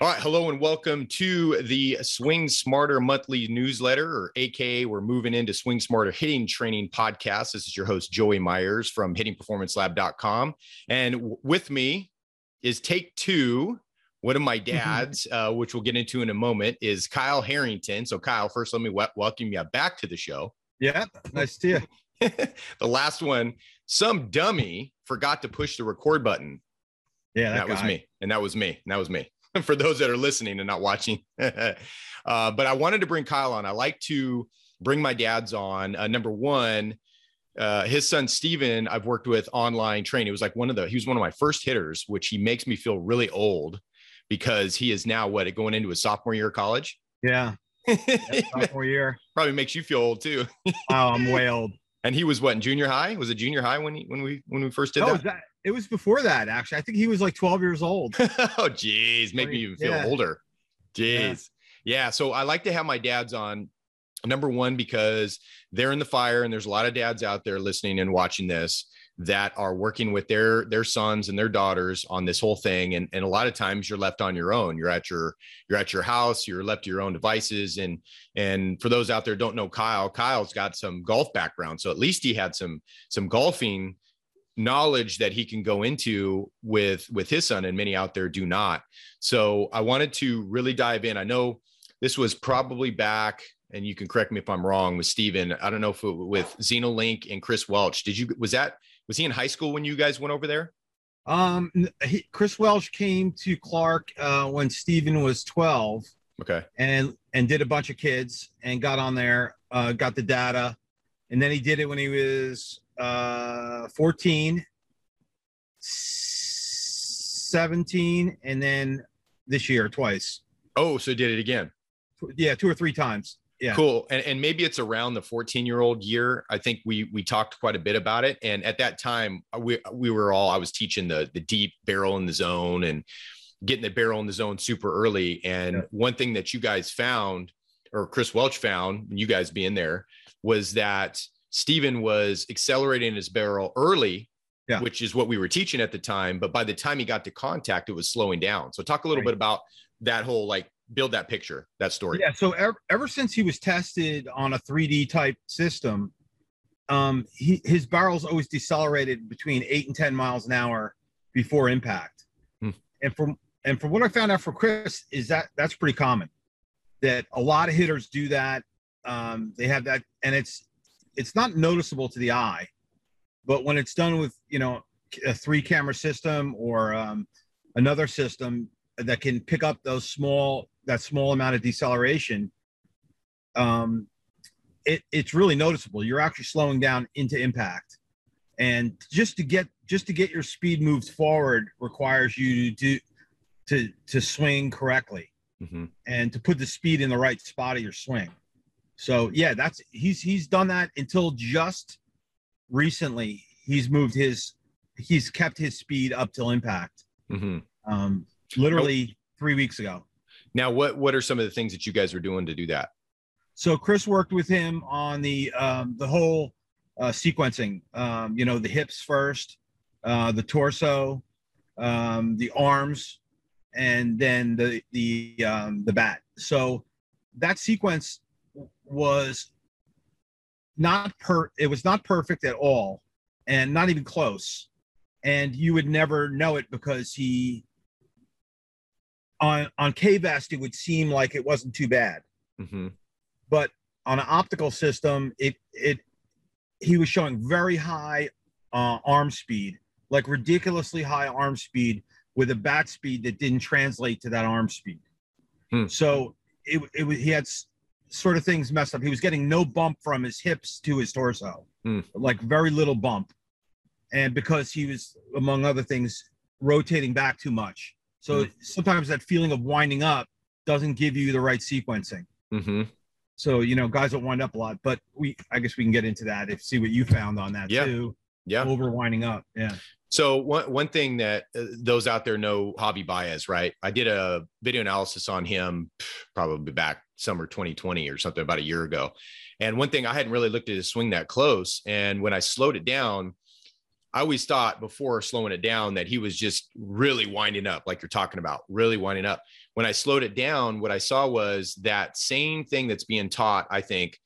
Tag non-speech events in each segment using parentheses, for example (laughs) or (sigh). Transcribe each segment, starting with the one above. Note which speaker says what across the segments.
Speaker 1: All right, hello and welcome to the Swing Smarter monthly newsletter, or AKA, we're moving into Swing Smarter hitting training podcast. This is your host, Joey Myers from hittingperformancelab.com. And with me is take two. One of my dads, uh, which we'll get into in a moment, is Kyle Harrington. So, Kyle, first, let me w- welcome you back to the show.
Speaker 2: Yeah, nice to you. (laughs)
Speaker 1: the last one, some dummy forgot to push the record button.
Speaker 2: Yeah,
Speaker 1: that, that was me. And that was me. And that was me. (laughs) for those that are listening and not watching. (laughs) uh, but I wanted to bring Kyle on. I like to bring my dads on. Uh, number one, uh, his son Steven, I've worked with online training. It was like one of the, he was one of my first hitters, which he makes me feel really old because he is now what going into his sophomore year of college.
Speaker 2: Yeah. (laughs) sophomore year.
Speaker 1: Probably makes you feel old too.
Speaker 2: oh, I'm way old.
Speaker 1: And he was what in junior high? Was it junior high when he when we when we first did
Speaker 2: oh,
Speaker 1: that?
Speaker 2: that? It was before that, actually. I think he was like 12 years old. (laughs)
Speaker 1: oh, geez, make me even feel yeah. older. Jeez, yeah. yeah. So I like to have my dads on. Number one, because they're in the fire, and there's a lot of dads out there listening and watching this that are working with their their sons and their daughters on this whole thing and, and a lot of times you're left on your own you're at your you're at your house you're left to your own devices and and for those out there don't know kyle kyle's got some golf background so at least he had some some golfing knowledge that he can go into with with his son and many out there do not so i wanted to really dive in i know this was probably back and you can correct me if i'm wrong with Steven. i don't know if it, with Zenolink and chris welch did you was that was he in high school when you guys went over there?
Speaker 2: Um, he, Chris Welch came to Clark uh, when Steven was 12.
Speaker 1: Okay.
Speaker 2: And and did a bunch of kids and got on there, uh, got the data, and then he did it when he was uh, 14, 17, and then this year twice.
Speaker 1: Oh, so did it again?
Speaker 2: Yeah, two or three times
Speaker 1: yeah cool and, and maybe it's around the 14 year old year i think we we talked quite a bit about it and at that time uh, we we were all i was teaching the the deep barrel in the zone and getting the barrel in the zone super early and yeah. one thing that you guys found or chris welch found you guys being there was that Steven was accelerating his barrel early yeah. which is what we were teaching at the time but by the time he got to contact it was slowing down so talk a little right. bit about that whole like build that picture, that story.
Speaker 2: Yeah. So ever, ever since he was tested on a 3D type system, um, he, his barrels always decelerated between eight and 10 miles an hour before impact. Hmm. And from, and from what I found out for Chris is that that's pretty common that a lot of hitters do that. Um, they have that and it's, it's not noticeable to the eye, but when it's done with, you know, a three camera system or um, another system that can pick up those small that small amount of deceleration, um, it, it's really noticeable. You're actually slowing down into impact, and just to get just to get your speed moves forward requires you to do to to swing correctly mm-hmm. and to put the speed in the right spot of your swing. So yeah, that's he's he's done that until just recently. He's moved his he's kept his speed up till impact. Mm-hmm. Um, literally three weeks ago.
Speaker 1: Now, what what are some of the things that you guys are doing to do that?
Speaker 2: So Chris worked with him on the um, the whole uh, sequencing. Um, you know, the hips first, uh, the torso, um, the arms, and then the the um, the bat. So that sequence was not per it was not perfect at all, and not even close. And you would never know it because he on on K-Vest, it would seem like it wasn't too bad. Mm-hmm. But on an optical system, it it he was showing very high uh, arm speed, like ridiculously high arm speed with a bat speed that didn't translate to that arm speed. Hmm. So it, it was he had sort of things messed up. He was getting no bump from his hips to his torso, hmm. like very little bump, and because he was, among other things, rotating back too much. So mm-hmm. sometimes that feeling of winding up doesn't give you the right sequencing. Mm-hmm. So you know, guys don't wind up a lot, but we I guess we can get into that if see what you found on that
Speaker 1: yeah.
Speaker 2: too.
Speaker 1: Yeah,
Speaker 2: over winding up. Yeah.
Speaker 1: So one one thing that uh, those out there know Javi Baez, right? I did a video analysis on him probably back summer 2020 or something about a year ago. And one thing I hadn't really looked at his swing that close, and when I slowed it down, I always thought before slowing it down that he was just really winding up, like you're talking about, really winding up. When I slowed it down, what I saw was that same thing that's being taught, I think,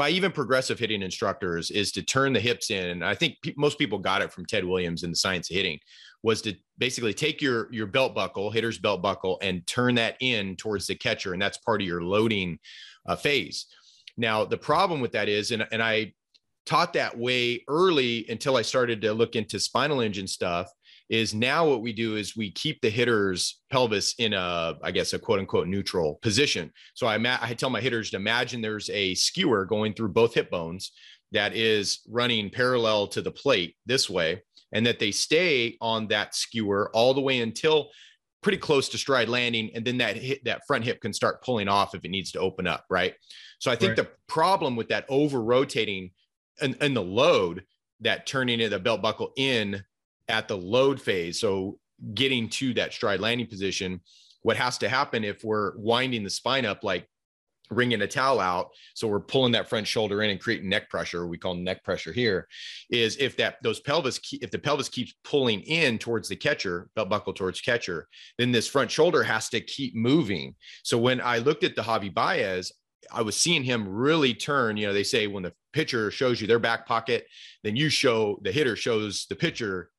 Speaker 1: by even progressive hitting instructors is to turn the hips in. And I think most people got it from Ted Williams in the science of hitting was to basically take your your belt buckle, hitter's belt buckle, and turn that in towards the catcher, and that's part of your loading uh, phase. Now, the problem with that is, and, and I taught that way early until I started to look into spinal engine stuff. Is now what we do is we keep the hitter's pelvis in a, I guess, a quote unquote neutral position. So I, ma- I tell my hitters to imagine there's a skewer going through both hip bones that is running parallel to the plate this way, and that they stay on that skewer all the way until pretty close to stride landing, and then that hit that front hip can start pulling off if it needs to open up, right? So I think right. the problem with that over rotating and, and the load that turning the belt buckle in at the load phase. So getting to that stride landing position, what has to happen if we're winding the spine up like wringing a towel out so we're pulling that front shoulder in and creating neck pressure we call neck pressure here is if that those pelvis if the pelvis keeps pulling in towards the catcher belt buckle towards catcher then this front shoulder has to keep moving so when i looked at the javi baez I was seeing him really turn. You know, they say when the pitcher shows you their back pocket, then you show the hitter shows the pitcher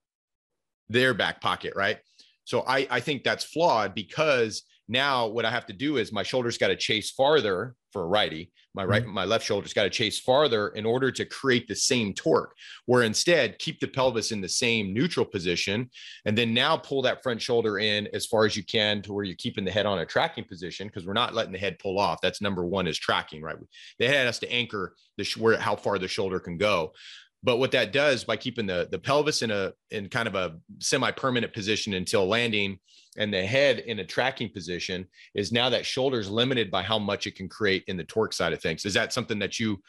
Speaker 1: their back pocket, right? So I, I think that's flawed because now what I have to do is my shoulder's got to chase farther for a righty. My right, mm-hmm. my left shoulder's got to chase farther in order to create the same torque. Where instead, keep the pelvis in the same neutral position, and then now pull that front shoulder in as far as you can to where you're keeping the head on a tracking position because we're not letting the head pull off. That's number one is tracking, right? The head has to anchor the where how far the shoulder can go. But what that does by keeping the the pelvis in a in kind of a semi-permanent position until landing and the head in a tracking position is now that shoulder is limited by how much it can create in the torque side of things. Is that something that you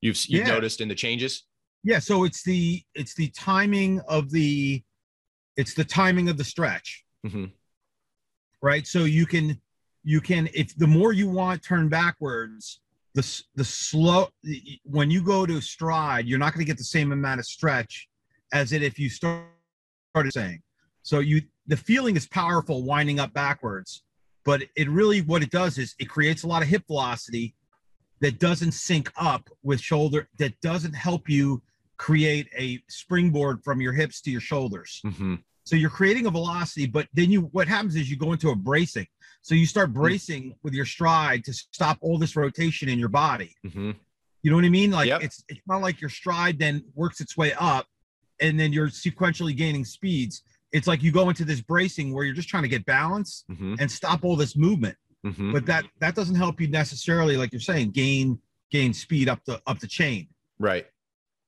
Speaker 1: you've you've yeah. noticed in the changes?
Speaker 2: Yeah, so it's the it's the timing of the it's the timing of the stretch. Mm-hmm. Right? So you can you can if the more you want turn backwards, the the slow when you go to stride, you're not going to get the same amount of stretch as it if you start started saying. So you the feeling is powerful winding up backwards, but it really what it does is it creates a lot of hip velocity that doesn't sync up with shoulder that doesn't help you create a springboard from your hips to your shoulders. Mm-hmm. So you're creating a velocity, but then you what happens is you go into a bracing. So you start mm-hmm. bracing with your stride to stop all this rotation in your body. Mm-hmm. You know what I mean? Like yep. it's it's not like your stride then works its way up, and then you're sequentially gaining speeds. It's like you go into this bracing where you're just trying to get balance mm-hmm. and stop all this movement. Mm-hmm. But that that doesn't help you necessarily, like you're saying, gain gain speed up the up the chain.
Speaker 1: Right.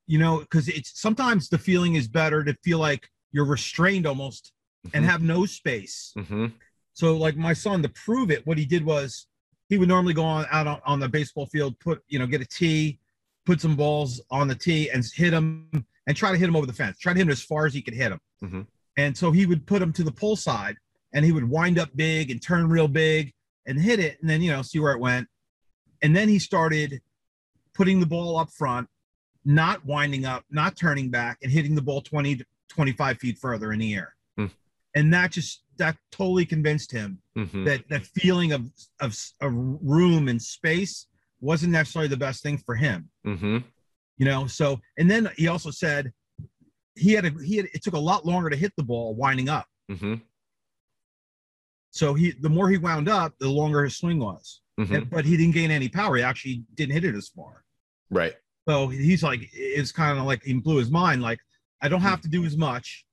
Speaker 2: You know, because it's sometimes the feeling is better to feel like you're restrained almost mm-hmm. and have no space. Mm-hmm. So, like my son, to prove it, what he did was he would normally go on out on, on the baseball field, put you know, get a tee, put some balls on the tee, and hit him and try to hit him over the fence. Try to hit him as far as he could hit him. Mm-hmm. And so he would put him to the pull side, and he would wind up big and turn real big and hit it, and then you know see where it went. And then he started putting the ball up front, not winding up, not turning back, and hitting the ball 20 25 feet further in the air. Mm. And that just that totally convinced him mm-hmm. that that feeling of of a room and space wasn't necessarily the best thing for him. Mm-hmm. You know, so and then he also said he had a he had it took a lot longer to hit the ball winding up. Mm-hmm. So he the more he wound up, the longer his swing was. Mm-hmm. And, but he didn't gain any power. He actually didn't hit it as far.
Speaker 1: Right.
Speaker 2: So he's like, it's kind of like he blew his mind. Like I don't have mm-hmm. to do as much.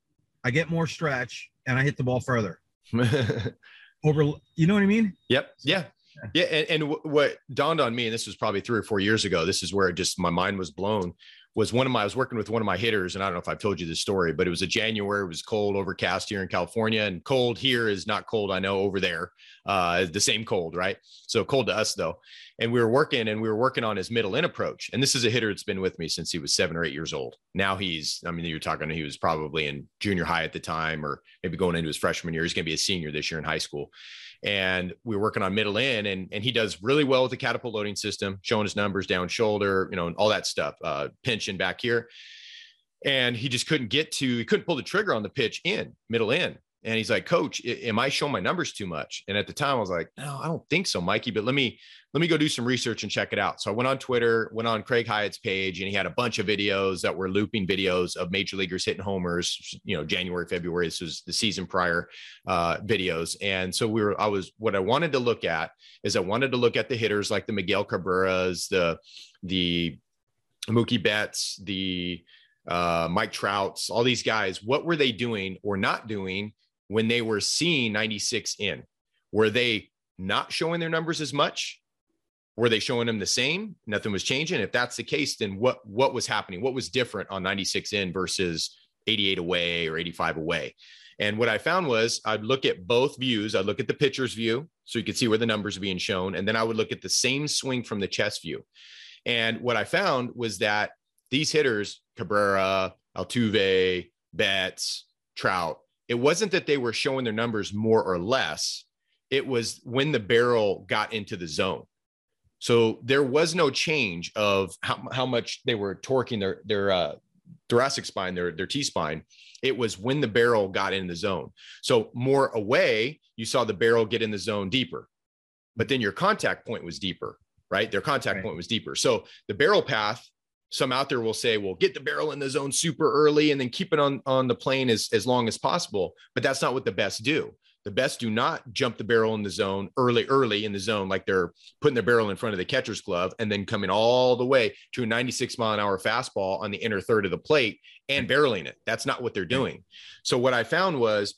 Speaker 2: I get more stretch and I hit the ball further. (laughs) Over, you know what I mean?
Speaker 1: Yep. Yeah. Yeah. And, and what dawned on me, and this was probably three or four years ago, this is where it just my mind was blown. Was one of my, I was working with one of my hitters, and I don't know if I've told you this story, but it was a January, it was cold, overcast here in California, and cold here is not cold, I know, over there. Uh, the same cold, right? So cold to us though and we were working and we were working on his middle in approach. And this is a hitter that's been with me since he was seven or eight years old. Now he's, I mean, you're talking, he was probably in junior high at the time, or maybe going into his freshman year. He's going to be a senior this year in high school. And we are working on middle in, and, and he does really well with the catapult loading system, showing his numbers down shoulder, you know, and all that stuff, uh, pinching back here. and he just couldn't get to he couldn't pull the trigger on the pitch in middle in and he's like coach am i showing my numbers too much? And at the time i was like no i don't think so mikey but let me let me go do some research and check it out. So i went on twitter went on craig hyatt's page and he had a bunch of videos that were looping videos of major leaguers hitting homers you know january february. This was the season prior uh, videos. And so we were i was what i wanted to look at is i wanted to look at the hitters like the miguel cabreras the the mookie betts the uh, Mike Trouts, all these guys, what were they doing or not doing when they were seeing 96 in? Were they not showing their numbers as much? Were they showing them the same? Nothing was changing. If that's the case, then what what was happening? What was different on 96 in versus 88 away or 85 away? And what I found was I'd look at both views. I'd look at the pitcher's view so you could see where the numbers are being shown. And then I would look at the same swing from the chest view. And what I found was that these hitters, Cabrera, Altuve, Betts, Trout, it wasn't that they were showing their numbers more or less. It was when the barrel got into the zone. So there was no change of how, how much they were torquing their their uh, thoracic spine, their their T spine. It was when the barrel got in the zone. So more away, you saw the barrel get in the zone deeper, but then your contact point was deeper, right? Their contact right. point was deeper. So the barrel path some out there will say, well, get the barrel in the zone super early and then keep it on, on the plane as, as long as possible. But that's not what the best do. The best do not jump the barrel in the zone early, early in the zone, like they're putting their barrel in front of the catcher's glove and then coming all the way to a 96 mile an hour fastball on the inner third of the plate and barreling it. That's not what they're doing. So what I found was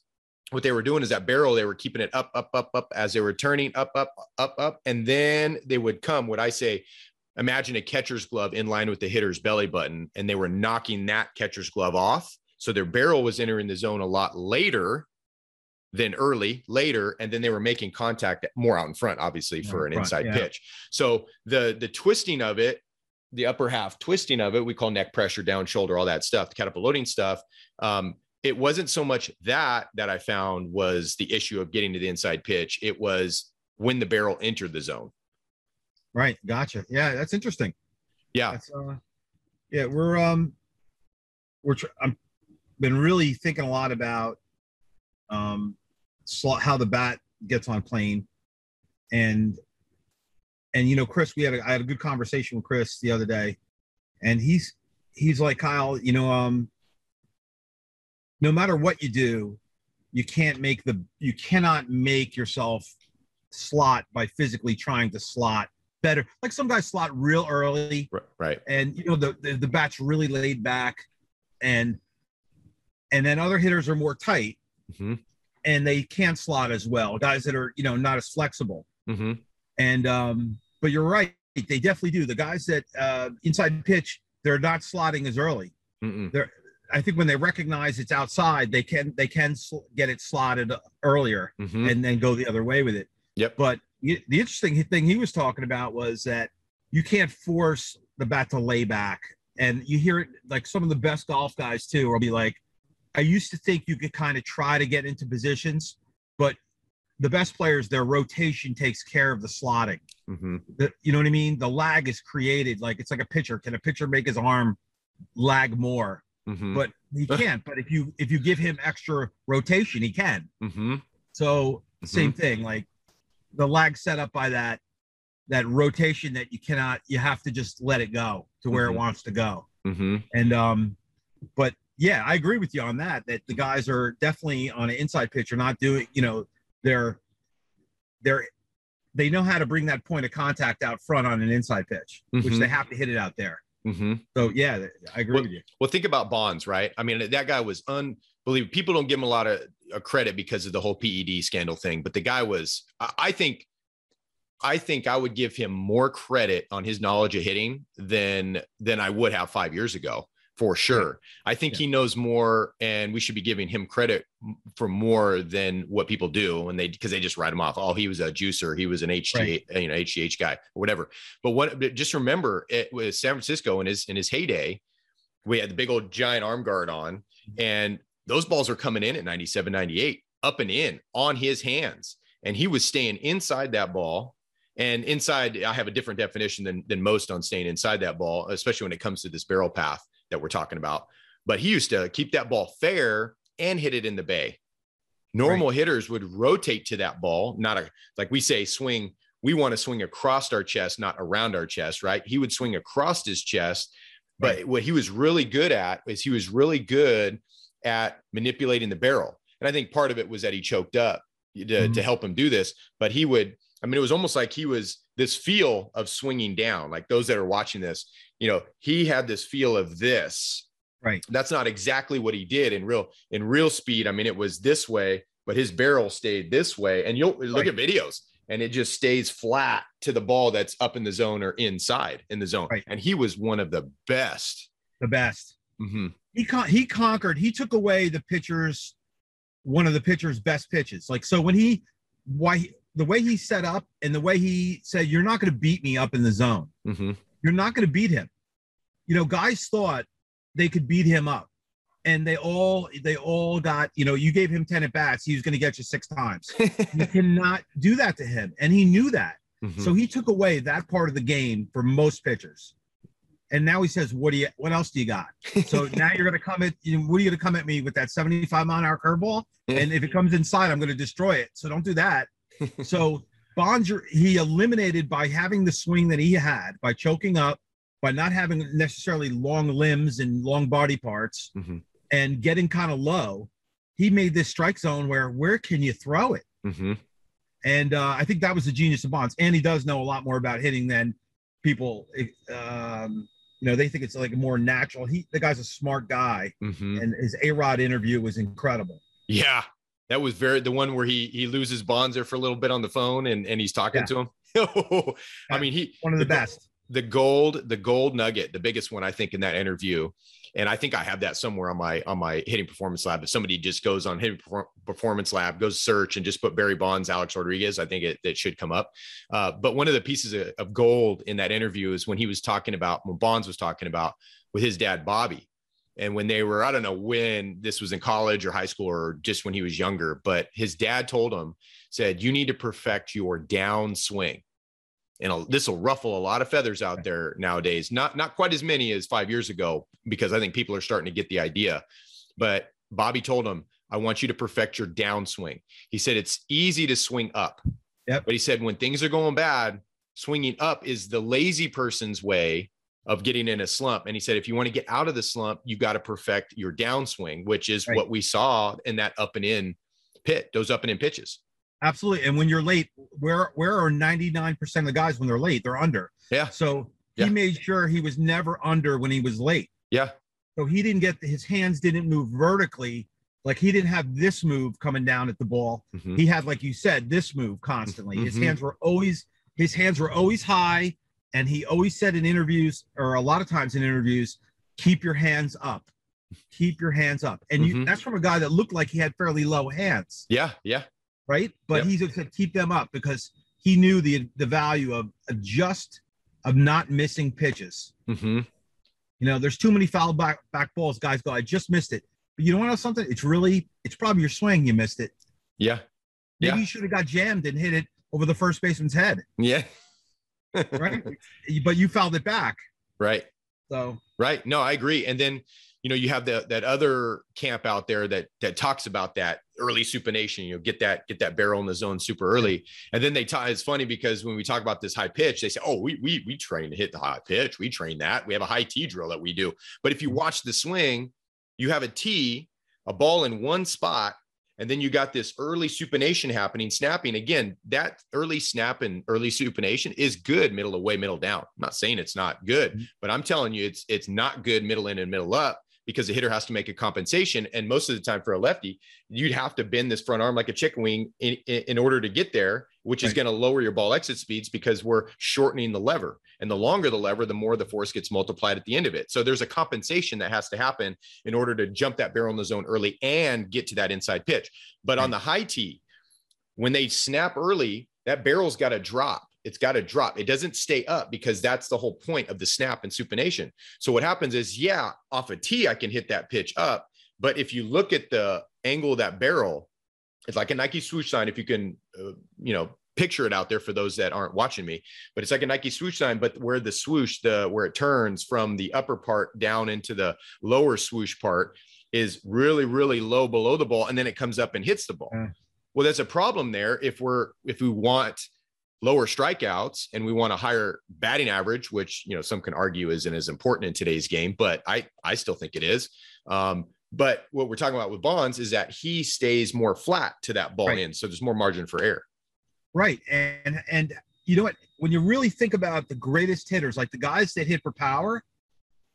Speaker 1: what they were doing is that barrel, they were keeping it up, up, up, up as they were turning up, up, up, up. And then they would come, what I say, imagine a catcher's glove in line with the hitter's belly button, and they were knocking that catcher's glove off. So their barrel was entering the zone a lot later than early, later, and then they were making contact more out in front, obviously, for an front, inside yeah. pitch. So the the twisting of it, the upper half twisting of it, we call neck pressure, down shoulder, all that stuff, the catapult loading stuff. Um, it wasn't so much that that I found was the issue of getting to the inside pitch. It was when the barrel entered the zone.
Speaker 2: Right. Gotcha. Yeah, that's interesting.
Speaker 1: Yeah. That's,
Speaker 2: uh, yeah, we're um, we're tr- I'm been really thinking a lot about um, sl- how the bat gets on plane, and and you know, Chris, we had a, I had a good conversation with Chris the other day, and he's he's like Kyle, you know, um, no matter what you do, you can't make the you cannot make yourself slot by physically trying to slot better. Like some guys slot real early,
Speaker 1: right?
Speaker 2: And you know the, the the bat's really laid back, and and then other hitters are more tight, mm-hmm. and they can't slot as well. Guys that are you know not as flexible, mm-hmm. and um, but you're right, they definitely do. The guys that uh, inside pitch, they're not slotting as early. Mm-mm. They're I think when they recognize it's outside, they can they can sl- get it slotted earlier mm-hmm. and then go the other way with it.
Speaker 1: Yep.
Speaker 2: But the interesting thing he was talking about was that you can't force the bat to lay back. And you hear it like some of the best golf guys too will be like, I used to think you could kind of try to get into positions, but the best players, their rotation takes care of the slotting. Mm-hmm. The, you know what I mean? The lag is created like it's like a pitcher. Can a pitcher make his arm lag more? Mm-hmm. But he (laughs) can't. but if you if you give him extra rotation, he can. Mm-hmm. So same mm-hmm. thing. Like the lag set up by that that rotation that you cannot you have to just let it go to where mm-hmm. it wants to go mm-hmm. and um but yeah i agree with you on that that the guys are definitely on an inside pitch are not doing you know they're they're they know how to bring that point of contact out front on an inside pitch mm-hmm. which they have to hit it out there mm-hmm. so yeah i agree
Speaker 1: well,
Speaker 2: with you
Speaker 1: well think about bonds right i mean that guy was unbelievable people don't give him a lot of a credit because of the whole PED scandal thing, but the guy was, I think, I think I would give him more credit on his knowledge of hitting than than I would have five years ago, for sure. I think yeah. he knows more, and we should be giving him credit for more than what people do when they because they just write him off. Oh, he was a juicer, he was an HGH, right. Uh, you know, HGH guy, or whatever. But what? Just remember, it was San Francisco in his in his heyday. We had the big old giant arm guard on, mm-hmm. and those balls are coming in at 97, 98, up and in on his hands. And he was staying inside that ball. And inside, I have a different definition than, than most on staying inside that ball, especially when it comes to this barrel path that we're talking about. but he used to keep that ball fair and hit it in the bay. Normal right. hitters would rotate to that ball, not a like we say swing. We want to swing across our chest, not around our chest, right? He would swing across his chest, but right. what he was really good at is he was really good at manipulating the barrel. And I think part of it was that he choked up to, mm-hmm. to help him do this. But he would, I mean, it was almost like he was this feel of swinging down. Like those that are watching this, you know, he had this feel of this
Speaker 2: Right.
Speaker 1: That's not exactly what he did in real in real speed. I mean, it was this way, but his barrel stayed this way. And you'll look right. at videos and it just stays flat to the ball that's up in the zone or inside in the zone. Right. And he was one of the best.
Speaker 2: The best. Mm-hmm. He con- he conquered. He took away the pitcher's one of the pitcher's best pitches. Like so when he why the way he set up and the way he said, "You're not going to beat me up in the zone. Mm-hmm. You're not going to beat him." You know, guys thought they could beat him up. And they all they all got, you know, you gave him 10 at bats, he was going to get you six times. (laughs) you cannot do that to him. And he knew that. Mm-hmm. So he took away that part of the game for most pitchers. And now he says, "What do you? What else do you got?" So (laughs) now you're going to come at, you know, what are you going to come at me with that 75 mile an hour curveball? And if it comes inside, I'm going to destroy it. So don't do that. (laughs) so Bonds, he eliminated by having the swing that he had by choking up by not having necessarily long limbs and long body parts mm-hmm. and getting kind of low, he made this strike zone where where can you throw it? Mm-hmm. And uh, I think that was the genius of Bonds. And he does know a lot more about hitting than people. Um, you know, they think it's like more natural. He, the guy's a smart guy, mm-hmm. and his A Rod interview was incredible.
Speaker 1: Yeah, that was very the one where he he loses Bonzer for a little bit on the phone, and and he's talking yeah. to him. (laughs) I mean, he
Speaker 2: one of the, the best
Speaker 1: the gold the gold nugget the biggest one i think in that interview and i think i have that somewhere on my on my hitting performance lab if somebody just goes on hitting performance lab goes search and just put barry bonds alex rodriguez i think it, it should come up. Uh, but one of the pieces of, of, gold in that interview is when he was talking about when bonds was talking about with his dad bobby. And when they were i don't know when this was in college or high school or just when he was younger but his dad told him said you need to perfect your down swing and this will ruffle a lot of feathers out there nowadays. Not not quite as many as five years ago, because I think people are starting to get the idea. But Bobby told him, "I want you to perfect your downswing." He said it's easy to swing up,
Speaker 2: yep.
Speaker 1: but he said when things are going bad, swinging up is the lazy person's way of getting in a slump. And he said if you want to get out of the slump, you've got to perfect your downswing, which is right. what we saw in that up and in pit, those up and in pitches.
Speaker 2: Absolutely. And when you're late, where where are 99% of the guys when they're late? They're under.
Speaker 1: Yeah.
Speaker 2: So he made sure he was never under when he was late.
Speaker 1: Yeah.
Speaker 2: So he didn't get his hands didn't move vertically. Like he didn't have this move coming down at the ball. Mm-hmm. He had, like you said, this move constantly. Mm-hmm. His hands were always his hands were always high. And he always said in interviews, or a lot of times in interviews, keep your hands up. Keep your hands up. And mm-hmm. you that's from a guy that looked like he had fairly low hands.
Speaker 1: Yeah, yeah
Speaker 2: right? But yep. he's going to keep them up because he knew the the value of, of just of not missing pitches. Mm-hmm. You know, there's too many foul back back balls. Guys go, I just missed it. But you don't know something? It's really it's probably your swing you missed it.
Speaker 1: Yeah.
Speaker 2: Maybe
Speaker 1: yeah.
Speaker 2: you should have got jammed and hit it over the first baseman's head.
Speaker 1: Yeah.
Speaker 2: right. (laughs) But you fouled it back.
Speaker 1: Right.
Speaker 2: So
Speaker 1: right. No, I agree. And then you know you have the, that other camp out there that that talks about that early supination you know get that get that barrel in the zone super early and then they talk it's funny because when we talk about this high pitch they say oh we we we train to hit the high pitch we train that we have a high t drill that we do but if you watch the swing you have a t a ball in one spot and then you got this early supination happening, snapping. Again, that early snap and early supination is good middle away, middle down. I'm not saying it's not good, mm-hmm. but I'm telling you it's it's not good middle in and middle up because the hitter has to make a compensation. And most of the time for a lefty, you'd have to bend this front arm like a chicken wing in, in order to get there, which right. is going to lower your ball exit speeds because we're shortening the lever. And the longer the lever, the more the force gets multiplied at the end of it. So there's a compensation that has to happen in order to jump that barrel in the zone early and get to that inside pitch. But right. on the high tee, when they snap early, that barrel's got to drop it's got to drop. It doesn't stay up because that's the whole point of the snap and supination. So what happens is, yeah, off a tee, I can hit that pitch up. But if you look at the angle of that barrel, it's like a Nike swoosh sign. If you can, uh, you know, picture it out there for those that aren't watching me, but it's like a Nike swoosh sign, but where the swoosh, the where it turns from the upper part down into the lower swoosh part is really, really low below the ball, and then it comes up and hits the ball. Yeah. Well, there's a problem there if we're if we want lower strikeouts and we want a higher batting average, which you know some can argue isn't as important in today's game, but I I still think it is. Um, but what we're talking about with Bonds is that he stays more flat to that ball right. in, so there's more margin for error.
Speaker 2: Right, and and you know what? When you really think about the greatest hitters, like the guys that hit for power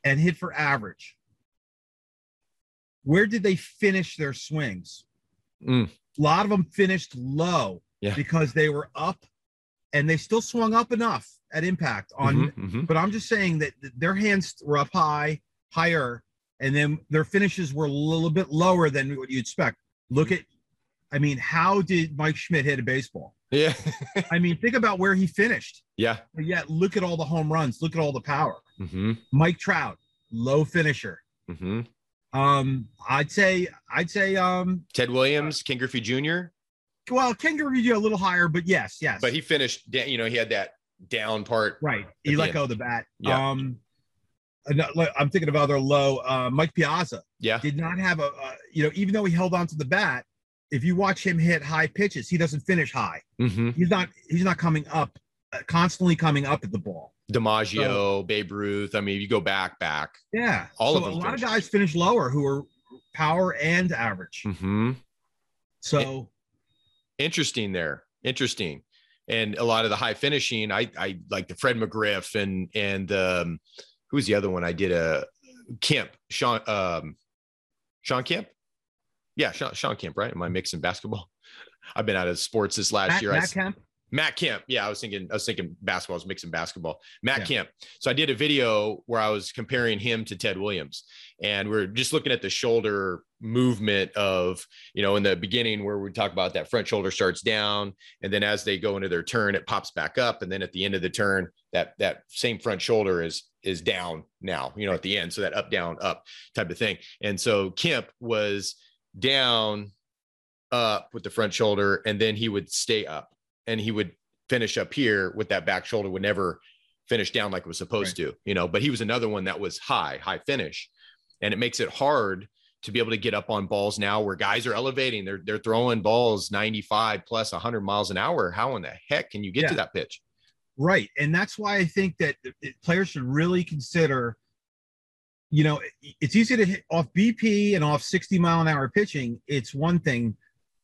Speaker 2: and hit for average, where did they finish their swings? Mm. A lot of them finished low yeah. because they were up and they still swung up enough at impact on mm-hmm, mm-hmm. but i'm just saying that their hands were up high higher and then their finishes were a little bit lower than what you'd expect. Look at i mean how did mike schmidt hit a baseball?
Speaker 1: Yeah.
Speaker 2: I mean think about where he finished.
Speaker 1: Yeah.
Speaker 2: Yeah look at all the home runs. Look at all the power.
Speaker 1: Mm-hmm.
Speaker 2: mike trout low finisher.
Speaker 1: Mm-hmm.
Speaker 2: um i'd say i'd say um
Speaker 1: ted williams ken griffey jr
Speaker 2: well, Ken Griffey a little higher, but yes, yes.
Speaker 1: But he finished. You know, he had that down part.
Speaker 2: Right. He let go of the bat. Yeah. Um, I'm thinking of other low. Uh, Mike Piazza.
Speaker 1: Yeah.
Speaker 2: Did not have a. Uh, you know, even though he held on to the bat, if you watch him hit high pitches, he doesn't finish high.
Speaker 1: Mm-hmm.
Speaker 2: He's not. He's not coming up. Uh, constantly coming up at the ball.
Speaker 1: DiMaggio, so, Babe Ruth. I mean, you go back, back.
Speaker 2: Yeah.
Speaker 1: All
Speaker 2: so
Speaker 1: of them.
Speaker 2: A lot of guys finish lower who are power and average.
Speaker 1: Mm-hmm.
Speaker 2: So
Speaker 1: interesting there. Interesting. And a lot of the high finishing, I I like the Fred McGriff and and um who's the other one? I did a Kemp, Sean um Shawn Kemp. Yeah, Sean, Shawn Kemp, right? Am I mixing basketball? (laughs) I've been out of sports this last
Speaker 2: Matt,
Speaker 1: year.
Speaker 2: Matt
Speaker 1: I,
Speaker 2: Kemp.
Speaker 1: Matt Kemp. Yeah, I was thinking, I was thinking basketball. I was mixing basketball. Matt yeah. Kemp. So I did a video where I was comparing him to Ted Williams, and we're just looking at the shoulder movement of, you know, in the beginning where we talk about that front shoulder starts down, and then as they go into their turn, it pops back up, and then at the end of the turn, that that same front shoulder is is down now, you know, at the end. So that up, down, up type of thing. And so Kemp was down, up with the front shoulder, and then he would stay up and he would finish up here with that back shoulder would never finish down like it was supposed right. to, you know, but he was another one that was high, high finish. And it makes it hard to be able to get up on balls now where guys are elevating. They're they're throwing balls 95 plus 100 miles an hour. How in the heck can you get yeah. to that pitch?
Speaker 2: Right. And that's why I think that players should really consider you know, it's easy to hit off BP and off 60 mile an hour pitching. It's one thing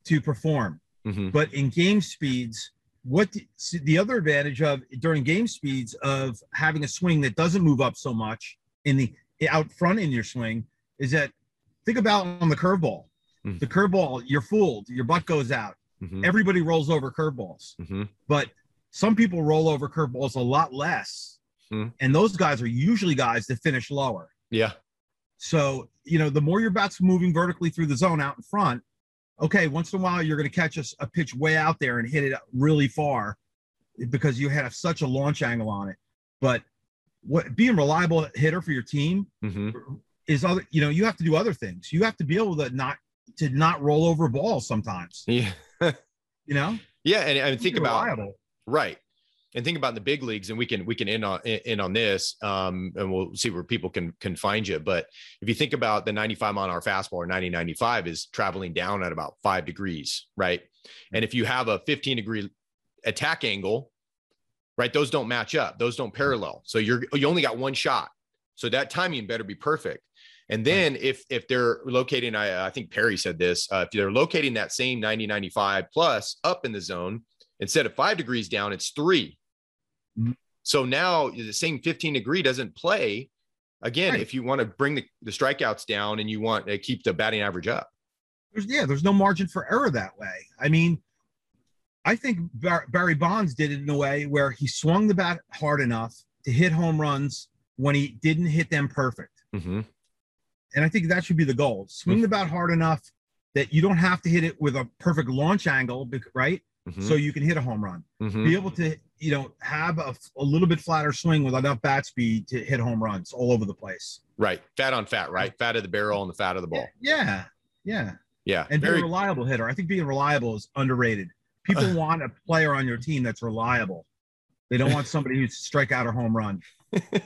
Speaker 2: to perform.
Speaker 1: Mm-hmm.
Speaker 2: But in game speeds, what the, the other advantage of during game speeds of having a swing that doesn't move up so much in the out front in your swing is that think about on the curveball. Mm-hmm. The curveball, you're fooled. Your butt goes out. Mm-hmm. Everybody rolls over curveballs,
Speaker 1: mm-hmm.
Speaker 2: but some people roll over curveballs a lot less.
Speaker 1: Mm-hmm.
Speaker 2: And those guys are usually guys that finish lower.
Speaker 1: Yeah.
Speaker 2: So, you know, the more your bat's moving vertically through the zone out in front, okay, once in a while you're going to catch a, a pitch way out there and hit it really far because you have such a launch angle on it. But what being reliable hitter for your team
Speaker 1: mm-hmm.
Speaker 2: is other. You know, you have to do other things. You have to be able to not to not roll over balls sometimes.
Speaker 1: Yeah. (laughs)
Speaker 2: you know.
Speaker 1: Yeah, and, and think about reliable. right and think about the big leagues and we can we can end on in on this um, and we'll see where people can can find you. But if you think about the 95 mile an hour fastball or 90 95 is traveling down at about five degrees right? And if you have a 15 degree attack angle right those don't match up. Those don't parallel. So you're you only got one shot. So that timing better be perfect. And then if if they're locating I, I think perry said this uh, if they're locating that same 90 95 plus up in the zone instead of five degrees down it's three. So now the same 15 degree doesn't play. Again, right. if you want to bring the, the strikeouts down and you want to keep the batting average up.
Speaker 2: There's, yeah, there's no margin for error that way. I mean, I think Bar- Barry Bonds did it in a way where he swung the bat hard enough to hit home runs when he didn't hit them perfect.
Speaker 1: Mm-hmm.
Speaker 2: And I think that should be the goal. Swing mm-hmm. the bat hard enough that you don't have to hit it with a perfect launch angle, right?
Speaker 1: Mm-hmm.
Speaker 2: So you can hit a home run.
Speaker 1: Mm-hmm.
Speaker 2: Be able to you know, have a, a little bit flatter swing with enough bat speed to hit home runs all over the place.
Speaker 1: Right. Fat on fat, right? Fat of the barrel and the fat of the ball.
Speaker 2: Yeah. Yeah.
Speaker 1: Yeah.
Speaker 2: And
Speaker 1: Very...
Speaker 2: being a reliable hitter. I think being reliable is underrated People (laughs) want a player on your team that's reliable. They don't want somebody who's strike out or home run. A (laughs) oh,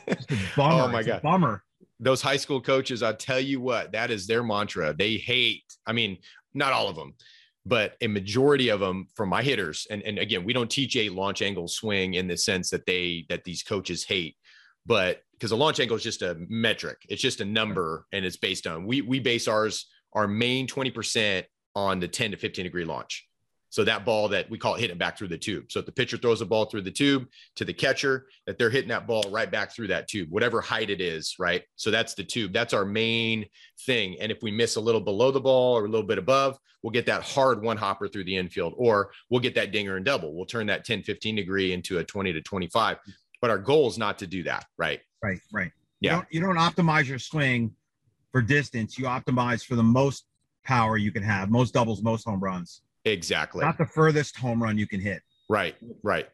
Speaker 2: bummer.
Speaker 1: Oh my
Speaker 2: It's
Speaker 1: God.
Speaker 2: bummer.
Speaker 1: those high school coaches, I'll tell you what, that is their mantra. They hate, I mean, not all of them, but a majority of them from my hitters. And, and again, we don't teach a launch angle swing in the sense that they, that these coaches hate, but because a launch angle is just a metric, it's just a number and it's based on, we, we base ours, our main 20% on the 10 to 15 degree launch. So that ball that we call it hitting it back through the tube. So if the pitcher throws a ball through the tube to the catcher, that they're hitting that ball right back through that tube, whatever height it is, right? So that's the tube. That's our main thing. And if we miss a little below the ball or a little bit above, we'll get that hard one hopper through the infield, or we'll get that dinger and double. We'll turn that 10, 15 degree into a 20 to 25. But our goal is not to do that, right?
Speaker 2: Right, right.
Speaker 1: Yeah.
Speaker 2: You don't, you don't optimize your swing for distance. You optimize for the most power you can have, most doubles, most home runs.
Speaker 1: Exactly.
Speaker 2: Not the furthest home run you can hit.
Speaker 1: Right. Right.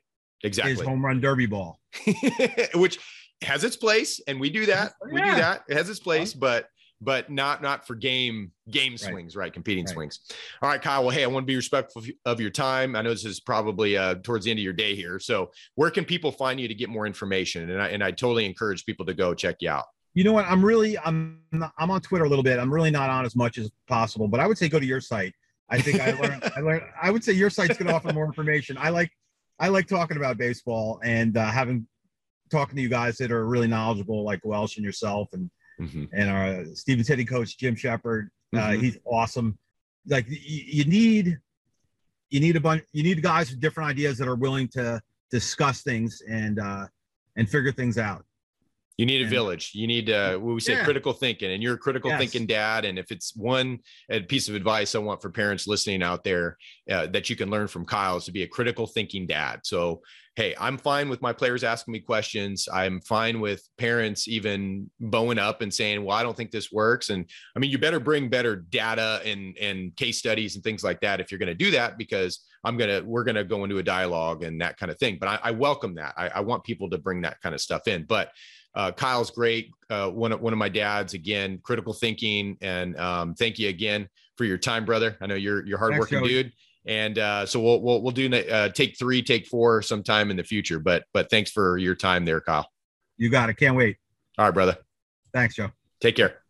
Speaker 2: Is
Speaker 1: Exactly.
Speaker 2: home run derby ball. (laughs)
Speaker 1: which has its place and we do that we do that it has its place but but not not for game game swings right competing
Speaker 2: Right.
Speaker 1: swings all right kyle well hey i want to be respectful of- of your time i know this is probably uh towards the end of your day here so where can people find you to get more information and i and i totally encourage people to go check you out
Speaker 2: You know what? I'm really I'm not- I'm on Twitter a little bit. I'm really not on as much as possible, but I would say go to your site. I think I learned (laughs) I learned I would say your site's going to offer more information. I like I like talking about baseball and uh, having talking to you guys that are really knowledgeable, like Welch and yourself, and
Speaker 1: Mhm.
Speaker 2: and our Stevens hitting coach Jim Shepard. Uh,
Speaker 1: Mhm.
Speaker 2: He's awesome. Like you, you need you need a bunch you need guys with different ideas that are willing to discuss things and uh, and figure things out.
Speaker 1: You need a village. You need uh what we say
Speaker 2: Yeah.
Speaker 1: critical thinking, and you're a critical
Speaker 2: Yes.
Speaker 1: thinking dad. And if it's one uh, piece of advice I want for parents listening out there uh, that you can learn from Kyle is to be a critical thinking dad. So hey, I'm fine with my players asking me questions. I'm fine with parents even bowing up and saying, "Well, I don't think this works." And I mean, you better bring better data and and case studies and things like that if you're going to do that, because I'm gonna we're gonna go into a dialogue and that kind of thing. But I, I welcome that. I, I want people to bring that kind of stuff in, but uh, Kyle's great. Uh, one of one of my dads again, critical thinking, and um, thank you again for your time, brother. I know you're you're hardworking
Speaker 2: Joey.
Speaker 1: dude, and uh, so we'll we'll we'll do uh, take three, take four sometime in the future. But but thanks for your time there, Kyle.
Speaker 2: You got it. Can't wait.
Speaker 1: All right, brother.
Speaker 2: Thanks, Joe.
Speaker 1: Take care.